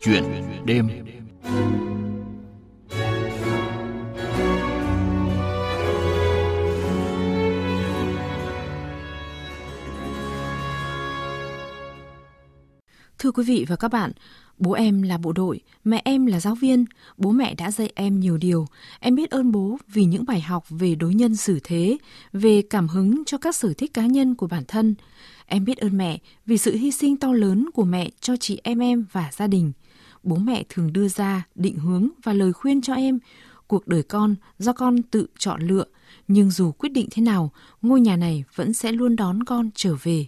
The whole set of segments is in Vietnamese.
Chuyện đêm Thưa quý vị và các bạn, bố em là bộ đội, mẹ em là giáo viên, bố mẹ đã dạy em nhiều điều. Em biết ơn bố vì những bài học về đối nhân xử thế, về cảm hứng cho các sở thích cá nhân của bản thân. Em biết ơn mẹ vì sự hy sinh to lớn của mẹ cho chị em em và gia đình. Bố mẹ thường đưa ra định hướng và lời khuyên cho em. Cuộc đời con do con tự chọn lựa, nhưng dù quyết định thế nào, ngôi nhà này vẫn sẽ luôn đón con trở về.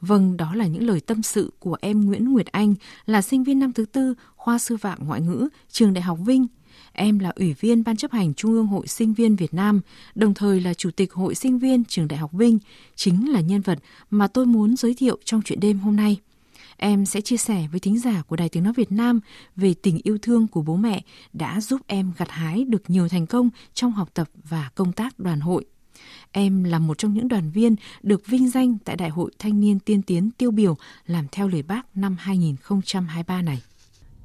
Vâng, đó là những lời tâm sự của em Nguyễn Nguyệt Anh, là sinh viên năm thứ tư, khoa sư phạm ngoại ngữ, trường Đại học Vinh. Em là ủy viên Ban chấp hành Trung ương Hội Sinh viên Việt Nam, đồng thời là Chủ tịch Hội Sinh viên Trường Đại học Vinh, chính là nhân vật mà tôi muốn giới thiệu trong chuyện đêm hôm nay. Em sẽ chia sẻ với thính giả của Đài Tiếng Nói Việt Nam về tình yêu thương của bố mẹ đã giúp em gặt hái được nhiều thành công trong học tập và công tác đoàn hội. Em là một trong những đoàn viên được vinh danh tại Đại hội Thanh niên tiên tiến tiêu biểu làm theo lời bác năm 2023 này.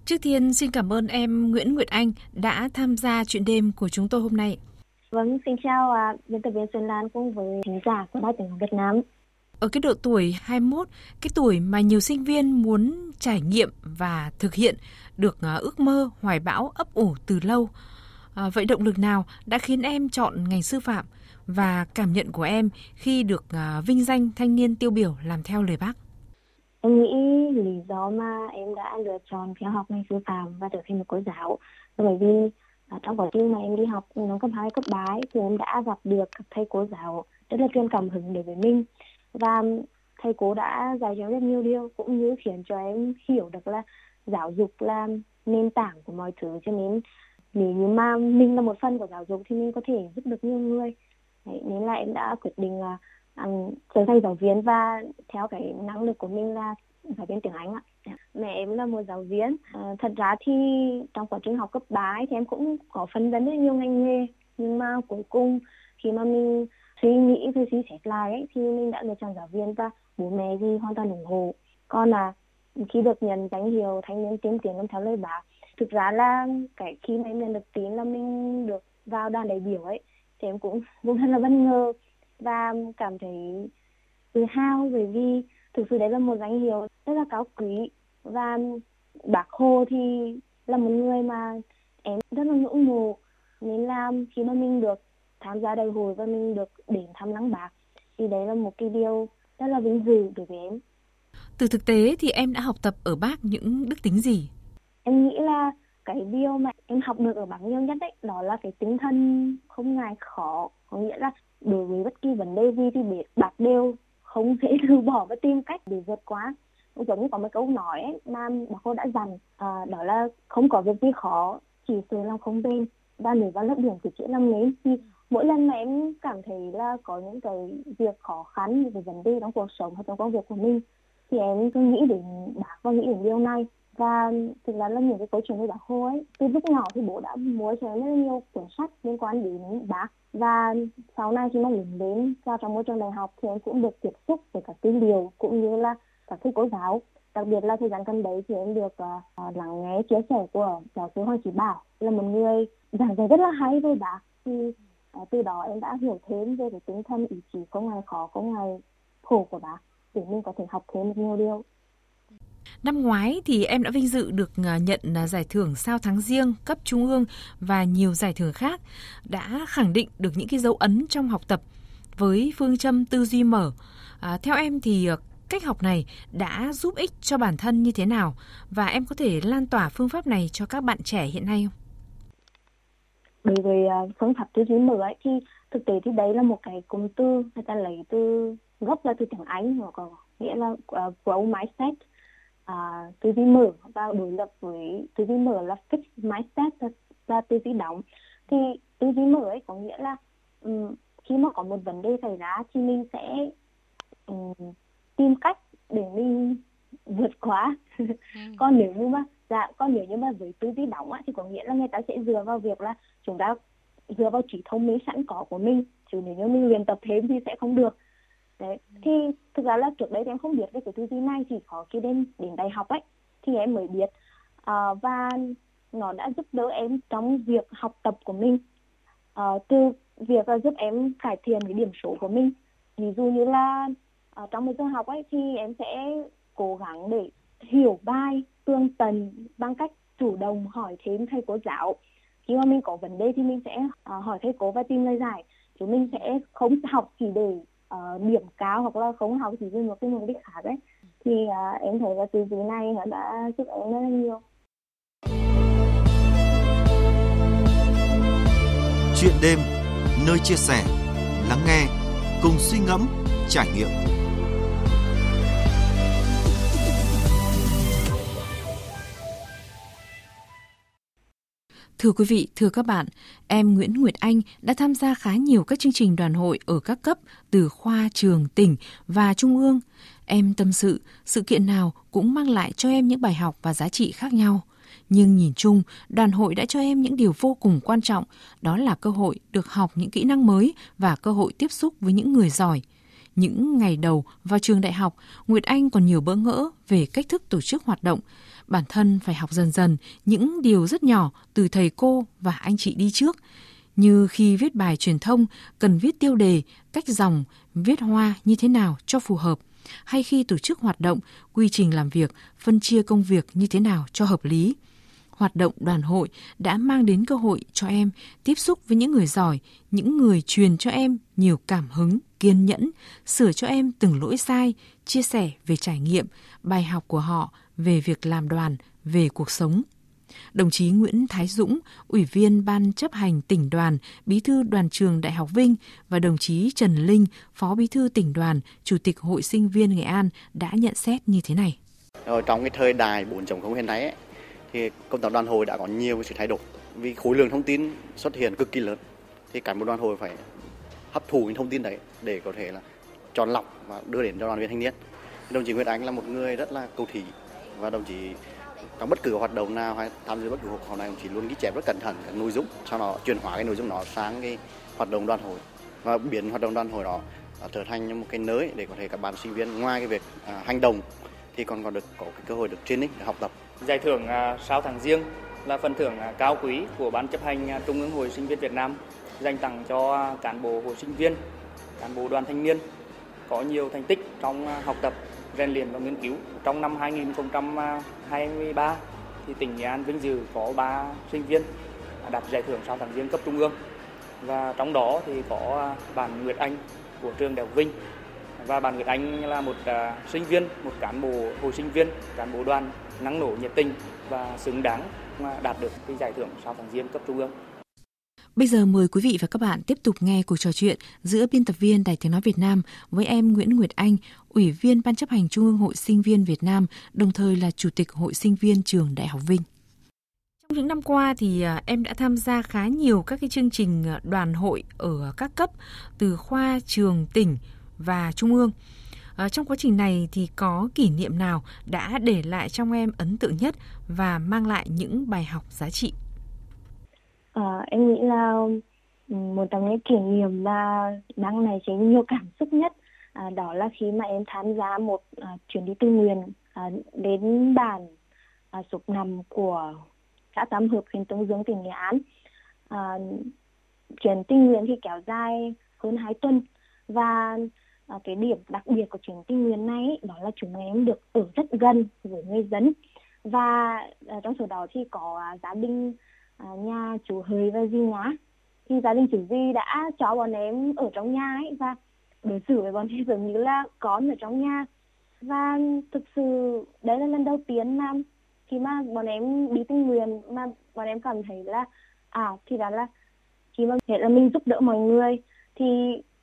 Trước tiên xin cảm ơn em Nguyễn Nguyệt Anh đã tham gia chuyện đêm của chúng tôi hôm nay. Vâng, xin chào biên tập viên Xuân Lan cùng với thính giả của Đài tiếng nói Việt Nam. Ở cái độ tuổi 21, cái tuổi mà nhiều sinh viên muốn trải nghiệm và thực hiện được ờ, ước mơ hoài bão ấp ủ từ lâu. À, vậy động lực nào đã khiến em chọn ngành sư phạm và cảm nhận của em khi được à, vinh danh thanh niên tiêu biểu làm theo lời bác? Em nghĩ lý do mà em đã lựa chọn theo học ngành sư phạm và trở thành một cô giáo là bởi vì à, trong quá trình mà em đi học nó cấp 2, cấp 3 thì em đã gặp được các thầy cô giáo rất là truyền cảm hứng đối với mình và thầy cô đã dạy cho em rất nhiều điều cũng như khiến cho em hiểu được là giáo dục là nền tảng của mọi thứ cho nên nếu như mà mình là một phần của giáo dục thì mình có thể giúp được nhiều người Đấy, nên là em đã quyết định là um, trở thành giáo viên và theo cái năng lực của mình là giáo viên tiếng Anh ạ. Dạ. Mẹ em là một giáo viên. À, thật ra thì trong quá trình học cấp 3 thì em cũng có phân vân rất nhiều ngành nghề nhưng mà cuối cùng khi mà mình suy nghĩ thì suy xét lại ấy, thì mình đã lựa chọn giáo viên và bố mẹ thì hoàn toàn ủng hộ. Còn là khi được nhận danh hiệu thanh niên tiên tiến theo lời bác thực ra là cái khi mà em nhận được tin là mình được vào đoàn đại biểu ấy thì em cũng cũng rất là bất ngờ và cảm thấy tự hào bởi vì thực sự đấy là một danh hiệu rất là cao quý và bác hồ thì là một người mà em rất là ngưỡng mộ nên là khi mà mình được tham gia đại hội và mình được đến thăm lăng bác thì đấy là một cái điều rất là vinh dự đối với em. Từ thực tế thì em đã học tập ở bác những đức tính gì? Em nghĩ là cái điều mà em học được ở bác nhiều nhất đấy đó là cái tinh thần không ngại khó có nghĩa là đối với bất kỳ vấn đề gì thì bác đều không thể từ bỏ và tìm cách để vượt qua giống như có một câu nói ấy, mà bác cô đã dặn à, đó là không có việc gì khó chỉ sự làm không bên và nếu vào lớp điểm thì chỉ làm lấy thì mỗi lần mà em cảm thấy là có những cái việc khó khăn về vấn đề trong cuộc sống hoặc trong công việc của mình thì em cứ nghĩ đến bác và nghĩ đến điều này. Và thực ra là những cái câu chuyện với bác Hồ ấy từ lúc nhỏ thì bố đã mua cho em rất nhiều cuốn sách liên quan đến bác. Và sau này khi mà lớn đến vào trong môi trường đại học thì em cũng được tiếp xúc với các tư liệu cũng như là các thầy cô giáo. Đặc biệt là thời gian gần đấy thì em được uh, lắng nghe chia sẻ của giáo sư Hoàng Chí Bảo là một người giảng dạy rất là hay về bác. Thì à, từ đó em đã hiểu thêm về cái tinh thần ý chí có ngày khó có ngày khổ của bác để mình có thể học thêm được nhiều điều Năm ngoái thì em đã vinh dự được ờ, nhận ờ, giải thưởng sao tháng riêng cấp trung ương và nhiều giải thưởng khác đã khẳng định được những cái dấu ấn trong học tập với phương châm tư duy mở. À, theo em thì cách học này đã giúp ích cho bản thân như thế nào và em có thể lan tỏa phương pháp này cho các bạn trẻ hiện nay không? Đối với phương pháp tư duy mở ấy, thì thực tế thì đấy là một cái cụm từ người ta lấy từ gốc là từ tiếng Anh hoặc có nghĩa là uh, grow mindset. À, tư duy mở và đối lập với tư duy mở là fix mindset và, và tư duy đóng. Thì tư duy mở ấy có nghĩa là um, khi mà có một vấn đề xảy ra thì mình sẽ um, tìm cách để mình vượt qua. Ừ. còn nếu như mà dạ còn nếu như mà với tư duy đóng á, thì có nghĩa là người ta sẽ dựa vào việc là chúng ta dựa vào trí thông minh sẵn có của mình. Chứ nếu như mình luyện tập thêm thì sẽ không được. Đấy ừ. thì thực ra là trước đây thì em không biết về cái tư duy này chỉ có khi đến đến đại học ấy thì em mới biết uh, và nó đã giúp đỡ em trong việc học tập của mình. Uh, từ việc là giúp em cải thiện cái điểm số của mình. Ví dụ như là uh, trong một giờ học ấy thì em sẽ cố gắng để hiểu bài tương tần bằng cách chủ động hỏi thêm thầy cô giáo. Khi mà mình có vấn đề thì mình sẽ uh, hỏi thầy cô và tìm lời giải. Chứ mình sẽ không học chỉ để uh, điểm cao hoặc là không học chỉ vì một cái mục đích khác đấy thì uh, em thấy là từ dưới này nó đã giúp em rất là nhiều. Chuyện đêm nơi chia sẻ lắng nghe cùng suy ngẫm trải nghiệm. Thưa quý vị, thưa các bạn, em Nguyễn Nguyệt Anh đã tham gia khá nhiều các chương trình đoàn hội ở các cấp từ khoa, trường, tỉnh và trung ương. Em tâm sự, sự kiện nào cũng mang lại cho em những bài học và giá trị khác nhau. Nhưng nhìn chung, đoàn hội đã cho em những điều vô cùng quan trọng, đó là cơ hội được học những kỹ năng mới và cơ hội tiếp xúc với những người giỏi. Những ngày đầu vào trường đại học, Nguyệt Anh còn nhiều bỡ ngỡ về cách thức tổ chức hoạt động. Bản thân phải học dần dần những điều rất nhỏ từ thầy cô và anh chị đi trước, như khi viết bài truyền thông cần viết tiêu đề, cách dòng, viết hoa như thế nào cho phù hợp, hay khi tổ chức hoạt động, quy trình làm việc, phân chia công việc như thế nào cho hợp lý hoạt động đoàn hội đã mang đến cơ hội cho em tiếp xúc với những người giỏi, những người truyền cho em nhiều cảm hứng, kiên nhẫn, sửa cho em từng lỗi sai, chia sẻ về trải nghiệm, bài học của họ về việc làm đoàn, về cuộc sống. Đồng chí Nguyễn Thái Dũng, Ủy viên Ban chấp hành tỉnh đoàn, Bí thư Đoàn trường Đại học Vinh và đồng chí Trần Linh, Phó Bí thư tỉnh đoàn, Chủ tịch Hội sinh viên Nghệ An đã nhận xét như thế này. Ở trong cái thời đại 4.0 hiện nay ấy, thì công tác đoàn hội đã có nhiều sự thay đổi. Vì khối lượng thông tin xuất hiện cực kỳ lớn thì cán bộ đoàn hội phải hấp thụ những thông tin đấy để có thể là chọn lọc và đưa đến cho đoàn viên thanh niên. Đồng chí Nguyễn Ánh là một người rất là cầu thị và đồng chí trong bất cứ hoạt động nào hay tham dự bất cứ hoạt động nào đồng chí luôn ghi chép rất cẩn thận các nội dung sau đó chuyển hóa cái nội dung đó sang cái hoạt động đoàn hội và biến hoạt động đoàn hội đó à, trở thành một cái nơi để có thể các bạn sinh viên ngoài cái việc à, hành động thì còn còn được có cái cơ hội được training để học tập Giải thưởng à, sao tháng riêng là phần thưởng à, cao quý của Ban chấp hành à, Trung ương Hội sinh viên Việt Nam dành tặng cho cán bộ hội sinh viên, cán bộ đoàn thanh niên có nhiều thành tích trong học tập, rèn luyện và nghiên cứu. Trong năm 2023 thì tỉnh Nghệ An vinh dự có 3 sinh viên đạt giải thưởng sao tháng riêng cấp trung ương và trong đó thì có bạn Nguyệt Anh của trường Đại học Vinh và bạn Nguyệt Anh là một sinh viên, một cán bộ hội sinh viên, cán bộ đoàn năng nổ nhiệt tình và xứng đáng mà đạt được cái giải thưởng sao tháng riêng cấp trung ương. Bây giờ mời quý vị và các bạn tiếp tục nghe cuộc trò chuyện giữa biên tập viên Đài Tiếng Nói Việt Nam với em Nguyễn Nguyệt Anh, Ủy viên Ban chấp hành Trung ương Hội Sinh viên Việt Nam, đồng thời là Chủ tịch Hội Sinh viên Trường Đại học Vinh. Trong những năm qua thì à, em đã tham gia khá nhiều các cái chương trình à, đoàn hội ở các cấp từ khoa, trường, tỉnh và trung ương. À, trong quá trình này thì có kỷ niệm nào đã để lại trong em ấn tượng nhất và mang lại những bài học giá trị? À, em nghĩ là một trong những kỷ niệm là đang này chính nhiều cảm xúc nhất à, đó là khi mà em tham gia một à, chuyến đi tư nguyện à, đến bản à, sụp nằm của xã Tam Hợp huyện Tương Dương tỉnh Nghệ An à, chuyến tình nguyện thì kéo dài hơn hai tuần và à, cái điểm đặc biệt của chuyến tình nguyện này đó là chúng em được ở rất gần với người dân. Và à, trong số đó thì có à, gia đình à, nhà chú Hời và Di Nhá thì gia đình chú Di đã cho bọn em ở trong nhà ấy và đối xử với bọn em giống như là con ở trong nhà. Và thực sự đấy là lần đầu tiên mà khi mà bọn em đi tình nguyện mà bọn em cảm thấy là à thì đó là khi mà hiện là mình giúp đỡ mọi người thì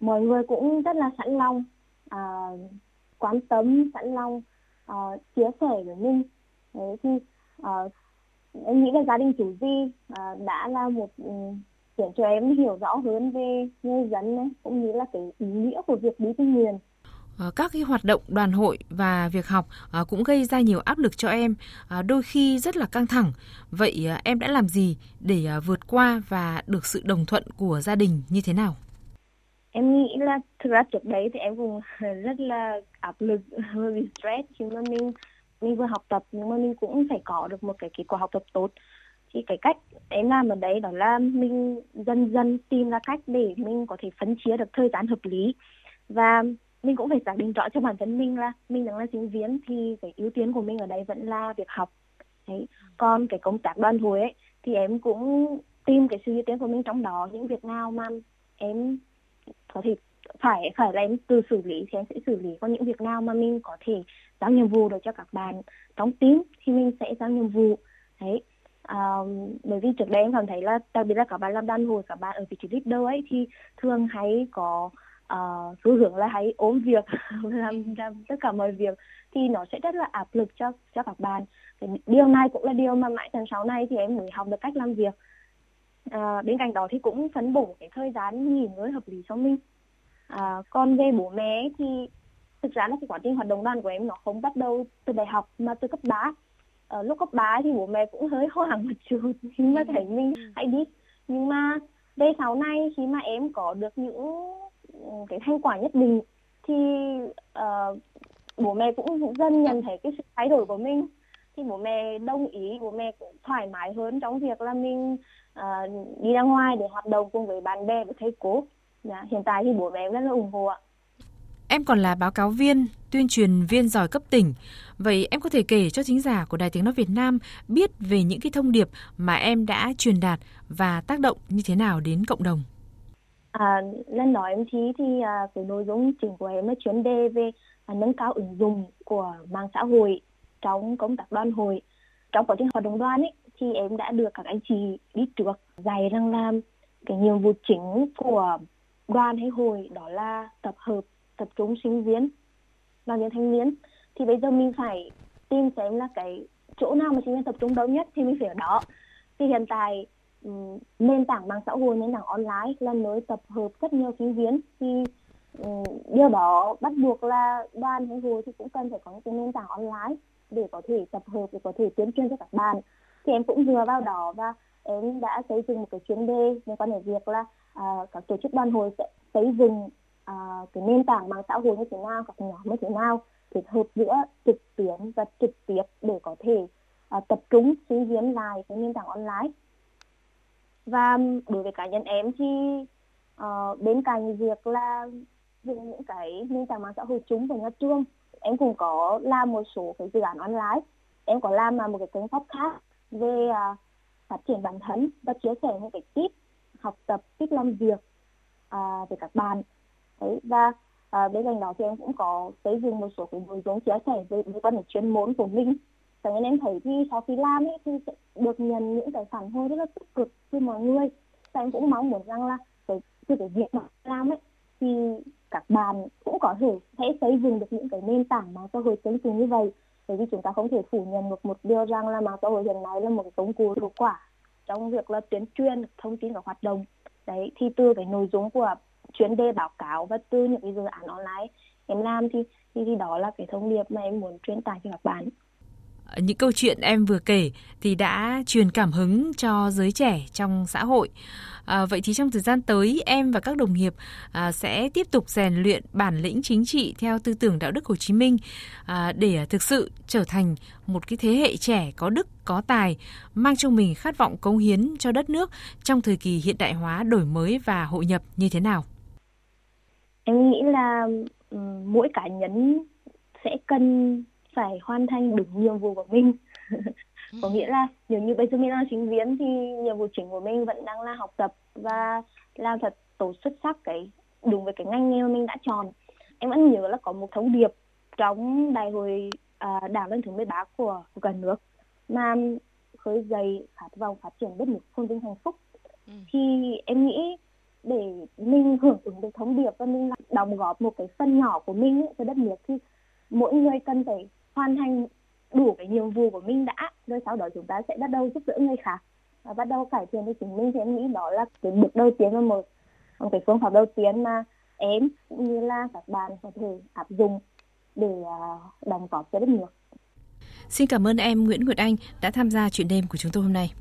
mọi người cũng rất là sẵn lòng à, quan tâm sẵn lòng à, chia sẻ với mình thế thì à, em nghĩ là gia đình chủ di à, đã là một ừ, khiến cho em hiểu rõ hơn về người dân này cũng như là cái ý nghĩa của việc đi tình nguyện ờ, các cái hoạt động đoàn hội và việc học ờ, cũng gây ra nhiều áp lực cho em, ờ, đôi khi rất là căng thẳng. Vậy em đã làm gì để vượt qua và được sự đồng thuận của gia đình như thế nào? Em nghĩ là thực ra trước đấy thì em cũng rất là áp lực, hơi bị stress khi mà mình mình vừa học tập, nhưng mà mình cũng phải có được một cái kết quả học tập tốt. Thì cái cách em làm ở đấy đó là mình dần dần tìm ra cách để mình có thể phân chia được thời gian hợp lý. Và mình cũng phải xác định rõ cho bản thân mình là mình đang là sinh viên thì cái ưu tiên của mình ở đây vẫn là việc học. Đấy. Còn cái công tác đoàn hội ấy, thì em cũng tìm cái sự ưu tiên của mình trong đó. Những việc nào mà em có thể phải phải là em từ xử lý thì em sẽ xử lý có những việc nào mà mình có thể giao nhiệm vụ được cho các bạn trong team thì mình sẽ giao nhiệm vụ. Đấy. À, bởi vì trước đây em cảm thấy là đặc biệt là các bạn làm đàn hồi các bạn ở vị trí leader ấy thì thường hay có uh, xu hướng là hãy ốm việc làm, làm tất cả mọi việc thì nó sẽ rất là áp lực cho cho các bạn. Điều này cũng là điều mà mãi tháng sau này thì em mới học được cách làm việc à, bên cạnh đó thì cũng phấn bổ cái thời gian nghỉ ngơi hợp lý cho mình. À, còn về bố mẹ thì thực ra là cái quá trình hoạt động đoàn của em nó không bắt đầu từ đại học mà từ cấp 3 ở lúc cấp 3 thì bố mẹ cũng hơi hoảng một chút khi mà thấy mình ừ. hãy đi. Nhưng mà về sau này khi mà em có được những cái thành quả nhất định thì uh, bố mẹ cũng dần nhận thấy cái sự thay đổi của mình thì bố mẹ đồng ý bố mẹ cũng thoải mái hơn trong việc là mình uh, đi ra ngoài để hoạt động cùng với bạn bè với thầy cô dạ, hiện tại thì bố mẹ rất là ủng hộ ạ Em còn là báo cáo viên, tuyên truyền viên giỏi cấp tỉnh. Vậy em có thể kể cho thính giả của Đài Tiếng Nói Việt Nam biết về những cái thông điệp mà em đã truyền đạt và tác động như thế nào đến cộng đồng? À, lần đó em thi thì à, cái nội dung chính của em là chuyên đề về à, nâng cao ứng dụng của mạng xã hội trong công tác đoàn hội. Trong quá trình hoạt động đoàn ấy, thì em đã được các anh chị đi trước dạy rằng là cái nhiệm vụ chính của đoàn hay hội đó là tập hợp tập trung sinh viên đoàn viên thanh niên. Thì bây giờ mình phải tìm xem là cái chỗ nào mà sinh viên tập trung đông nhất thì mình phải ở đó. Thì hiện tại um, nền tảng mạng xã hội nền tảng online là nơi tập hợp rất nhiều sinh viên. Thì um, điều đó bắt buộc là đoàn hay hội thì cũng cần phải có những cái nền tảng online để có thể tập hợp để có thể tuyên truyền cho các bạn. Thì em cũng vừa vào đó và em đã xây dựng một cái chuyên đề liên quan đến việc là uh, các tổ chức đoàn hội sẽ xây dựng à, cái nền tảng mạng xã hội như thế nào các nhóm như thế nào kết hợp giữa trực tuyến và trực tiếp để có thể à, tập trung sinh viên lại cái nền tảng online. Và đối với cá nhân em thì uh, bên cạnh việc là dùng những cái nền tảng mạng xã hội chúng của nhà trường em cũng có làm một số cái dự án online. Em có làm một cái kênh podcast về uh, phát triển bản thân và chia sẻ những cái tip học tập tip làm việc uh, với các bạn. Đấy và uh, bên cạnh đó thì em cũng có xây dựng một số cái nội dung chia sẻ về liên quan đến chuyên môn của mình. Cho nên em thấy thì sau khi làm ấy thì sẽ được nhận những cái phản hồi rất là tích cực từ mọi người. Và em cũng mong muốn rằng là cái từ cái việc mà làm ấy thì các bạn cũng có thể sẽ xây dựng được những cái nền tảng mạng xã hội tương tự như vậy. Bởi vì chúng ta không thể phủ nhận được một điều rằng là mạng xã hội hiện nay là một cái công cụ hiệu quả trong việc là tuyên truyền thông tin và hoạt động. Đấy thì từ cái nội dung của chuyến đề báo cáo và từ những cái dự án online em làm thì thì, thì đó là cái thông điệp mà em muốn truyền tải cho các bạn những câu chuyện em vừa kể thì đã truyền cảm hứng cho giới trẻ trong xã hội. À, vậy thì trong thời gian tới em và các đồng nghiệp à, sẽ tiếp tục rèn luyện bản lĩnh chính trị theo tư tưởng đạo đức Hồ Chí Minh à, để thực sự trở thành một cái thế hệ trẻ có đức có tài mang trong mình khát vọng cống hiến cho đất nước trong thời kỳ hiện đại hóa đổi mới và hội nhập như thế nào em nghĩ là mỗi cá nhân sẽ cần phải hoàn thành đúng nhiệm vụ của mình. Có nghĩa là nếu như bây giờ mình là sinh viên thì nhiệm vụ chính của mình vẫn đang là học tập và làm thật tốt xuất sắc cái đúng với cái ngành nghề mà mình đã chọn. Em vẫn nhớ là có một thông điệp trong đại hội à, đảng lần thứ 13 của, của cả nước mà khơi dậy khát vọng phát triển đất nước phồn vinh hạnh phúc. Ừ. thì em nghĩ để mình hưởng ứng được thông điệp và mình đóng góp một cái phần nhỏ của mình cho đất nước thì mỗi người cần phải hoàn thành đủ cái nhiệm vụ của mình đã rồi sau đó chúng ta sẽ bắt đầu giúp đỡ người khác và bắt đầu cải thiện cho chính mình thì em nghĩ đó là cái bước đầu tiên và một, một cái phương pháp đầu tiên mà em cũng như là các bạn có thể áp dụng để uh, đóng góp cho đất nước. Xin cảm ơn em Nguyễn Nguyệt Anh đã tham gia chuyện đêm của chúng tôi hôm nay.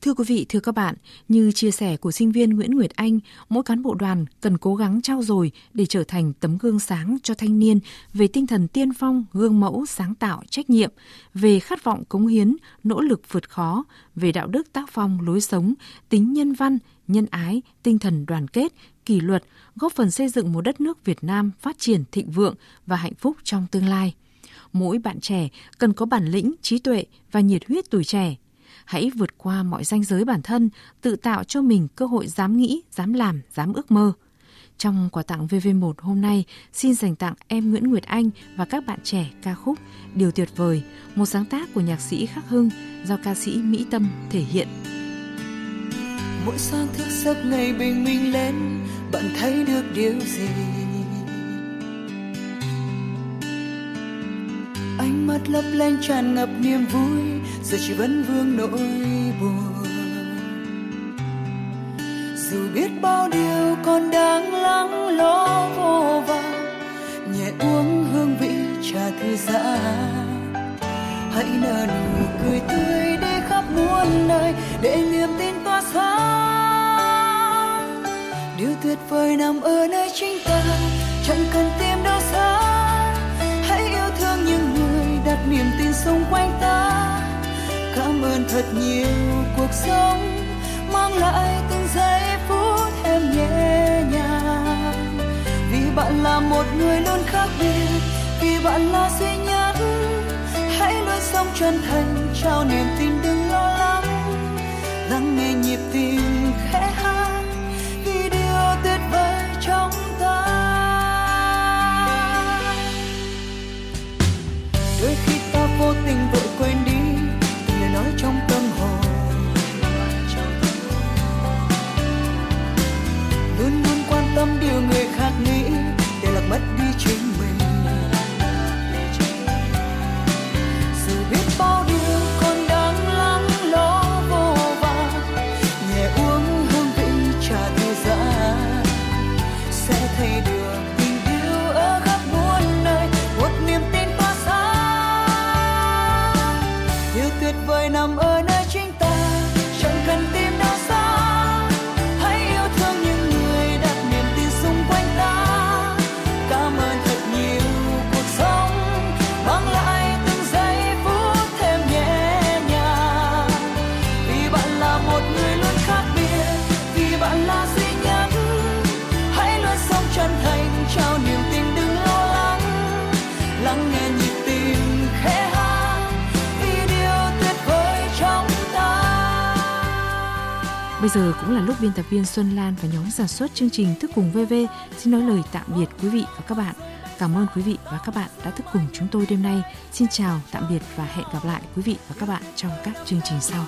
Thưa quý vị, thưa các bạn, như chia sẻ của sinh viên Nguyễn Nguyệt Anh, mỗi cán bộ đoàn cần cố gắng trao dồi để trở thành tấm gương sáng cho thanh niên về tinh thần tiên phong, gương mẫu, sáng tạo, trách nhiệm, về khát vọng cống hiến, nỗ lực vượt khó, về đạo đức tác phong, lối sống, tính nhân văn, nhân ái, tinh thần đoàn kết, kỷ luật, góp phần xây dựng một đất nước Việt Nam phát triển thịnh vượng và hạnh phúc trong tương lai. Mỗi bạn trẻ cần có bản lĩnh, trí tuệ và nhiệt huyết tuổi trẻ hãy vượt qua mọi ranh giới bản thân, tự tạo cho mình cơ hội dám nghĩ, dám làm, dám ước mơ. Trong quà tặng VV1 hôm nay, xin dành tặng em Nguyễn Nguyệt Anh và các bạn trẻ ca khúc Điều tuyệt vời, một sáng tác của nhạc sĩ Khắc Hưng do ca sĩ Mỹ Tâm thể hiện. Mỗi sáng thức giấc ngày bình minh lên, bạn thấy được điều gì? ánh mắt lấp lánh tràn ngập niềm vui giờ chỉ vẫn vương nỗi buồn. Dù biết bao điều còn đang lắng lo vô vàng nhẹ uống hương vị trà thư giãn. Hãy nở nụ cười tươi để khắp muôn nơi, để niềm tin tỏa sáng. Điều tuyệt vời nằm ở nơi chính ta, chẳng cần tìm đâu xa. Thật nhiều cuộc sống, mang lại từng giây phút em nhẹ nhàng. Vì bạn là một người luôn khác biệt, vì bạn là duy nhất. Hãy luôn sống chân thành, trao niềm tin đừng lo lắng. Lắng nghe nhịp tim khẽ hát. Bây giờ cũng là lúc biên tập viên Xuân Lan và nhóm sản xuất chương trình Thức Cùng VV xin nói lời tạm biệt quý vị và các bạn. Cảm ơn quý vị và các bạn đã thức cùng chúng tôi đêm nay. Xin chào, tạm biệt và hẹn gặp lại quý vị và các bạn trong các chương trình sau.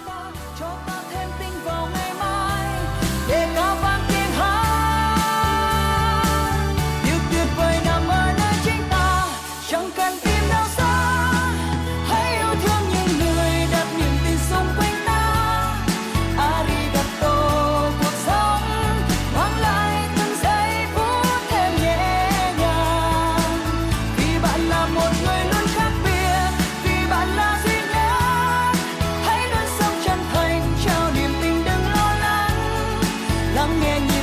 Chân